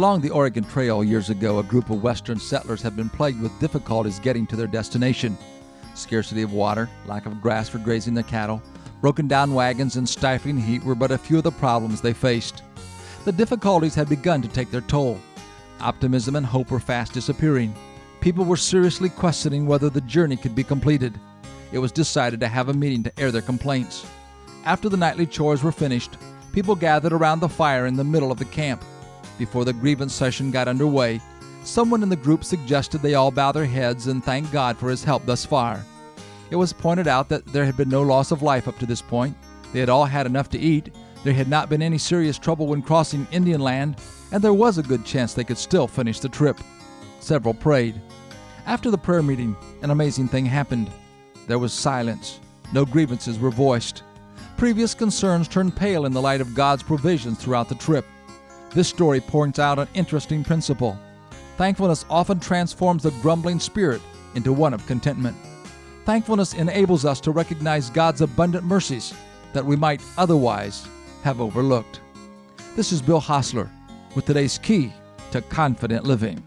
Along the Oregon Trail years ago, a group of Western settlers had been plagued with difficulties getting to their destination. Scarcity of water, lack of grass for grazing their cattle, broken down wagons, and stifling heat were but a few of the problems they faced. The difficulties had begun to take their toll. Optimism and hope were fast disappearing. People were seriously questioning whether the journey could be completed. It was decided to have a meeting to air their complaints. After the nightly chores were finished, people gathered around the fire in the middle of the camp. Before the grievance session got underway, someone in the group suggested they all bow their heads and thank God for his help thus far. It was pointed out that there had been no loss of life up to this point. They had all had enough to eat. There had not been any serious trouble when crossing Indian land, and there was a good chance they could still finish the trip. Several prayed. After the prayer meeting, an amazing thing happened. There was silence. No grievances were voiced. Previous concerns turned pale in the light of God's provisions throughout the trip. This story points out an interesting principle. Thankfulness often transforms the grumbling spirit into one of contentment. Thankfulness enables us to recognize God's abundant mercies that we might otherwise have overlooked. This is Bill Hossler with today's key to confident living.